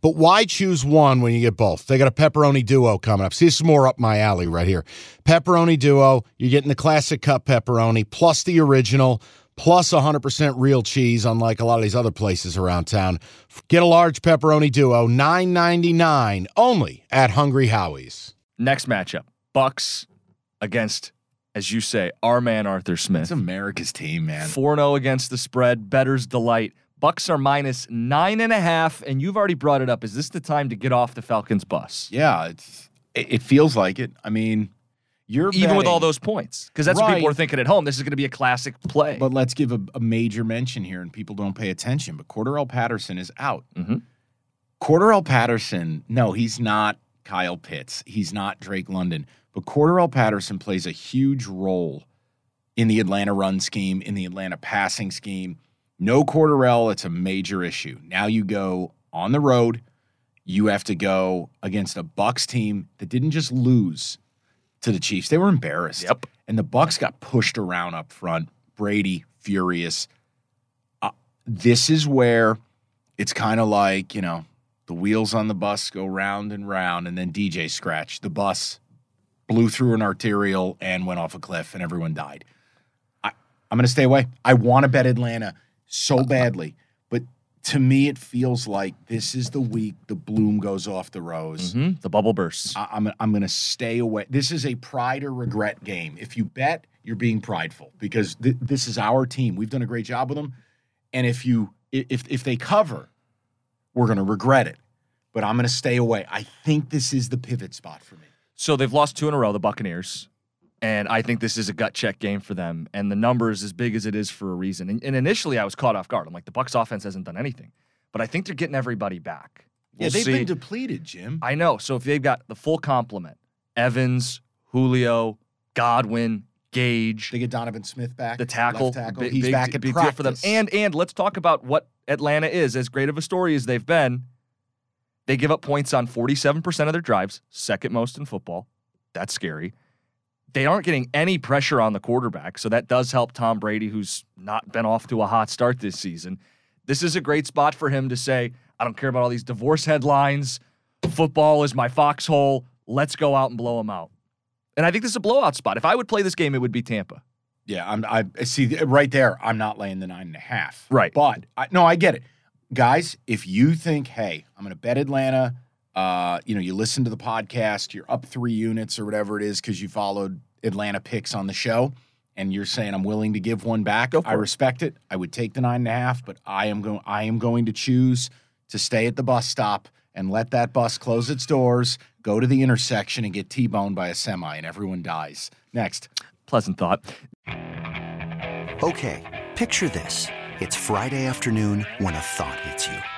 But why choose one when you get both? They got a pepperoni duo coming up. See, this is more up my alley right here. Pepperoni duo, you're getting the classic cup pepperoni plus the original plus 100% real cheese, unlike a lot of these other places around town. Get a large pepperoni duo, $9.99 only at Hungry Howie's. Next matchup Bucks against, as you say, our man Arthur Smith. It's America's team, man. 4 0 against the spread, better's delight. Bucks are minus nine and a half, and you've already brought it up. Is this the time to get off the Falcons bus? Yeah, it's, it, it feels like it. I mean, you're Even with all those points, because that's what people Right. are thinking at home. This is going to be a classic play. But let's give a, a major mention here, and people don't pay attention. But Cordarrelle Patterson is out. Mm-hmm. Cordarrelle Patterson, no, he's not Kyle Pitts. He's not Drake London. But Cordarrelle Patterson plays a huge role in the Atlanta run scheme, in the Atlanta passing scheme. No Cordarrelle, it's a major issue. Now you go on the road. You have to go against a Bucks team that didn't just lose to the Chiefs; they were embarrassed. Yep. And the Bucks got pushed around up front. Brady furious. Uh, this is where it's kind of like you know the wheels on the bus go round and round, and then DJ scratched the bus, blew through an arterial and went off a cliff, and everyone died. I, I'm going to stay away. I want to bet Atlanta so badly, but to me, it feels like this is the week the bloom goes off the rose. Mhm, The bubble bursts. I- I'm I'm going to stay away. This is a pride or regret game. If you bet, you're being prideful because th- this is our team. We've done a great job with them, and if you if if they cover, we're going to regret it. But I'm going to stay away. I think this is the pivot spot for me. So they've lost two in a row, the Buccaneers. And I think this is a gut check game for them. And the number is as big as it is for a reason. And, and initially, I was caught off guard. I'm like, the Bucks offense hasn't done anything. But I think they're getting everybody back. yeah, We'll they've see. been depleted, Jim. I know. So if they've got the full complement Evans, Julio, Godwin, Gage, they get Donovan Smith back, the tackle, left tackle. big, He's big- back at big practice deal for them. And and let's talk about what Atlanta is. As great of a story as they've been, they give up points on 47% of their drives, second most in football. That's scary. They aren't getting any pressure on the quarterback, so that does help Tom Brady, who's not been off to a hot start this season. This is a great spot for him to say, I don't care about all these divorce headlines. Football is my foxhole. Let's go out and blow them out. And I think this is a blowout spot. If I would play this game, it would be Tampa. Yeah, I'm. I see right there. I'm not laying the nine and a half. Right. but I, no, I get it, guys. If you think, hey, I'm going to bet Atlanta. Uh, you know, you listen to the podcast. You're up three units or whatever it is because you followed Atlanta picks on the show, and you're saying I'm willing to give one back. I it. respect it. I would take the nine and a half, but I am going. I am going to choose to stay at the bus stop and let that bus close its doors, go to the intersection, and get t-boned by a semi, and everyone dies. Next. Pleasant thought. Okay, picture this. It's Friday afternoon when a thought hits you.